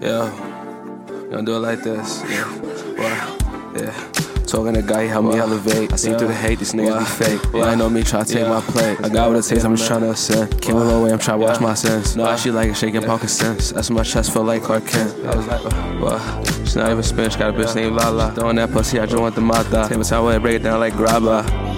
Yeah, you gonna do it like this. Yeah, Wow. Yeah. Talking to guy, he helped me elevate. I see through the hate, these niggas be fake. Yeah, I know me, try to take my plate. I got what it takes, I'm just trying to ascend. Came a long way, I'm trying to watch my sins. No, she like it, shaking pocket sense. That's my chest feel like Clark Kent. I was like, uh, wow. She's not even Spanish, got a bitch named Lala. Throwing that pussy, I joined the mata. Same time, I break it down like grabba.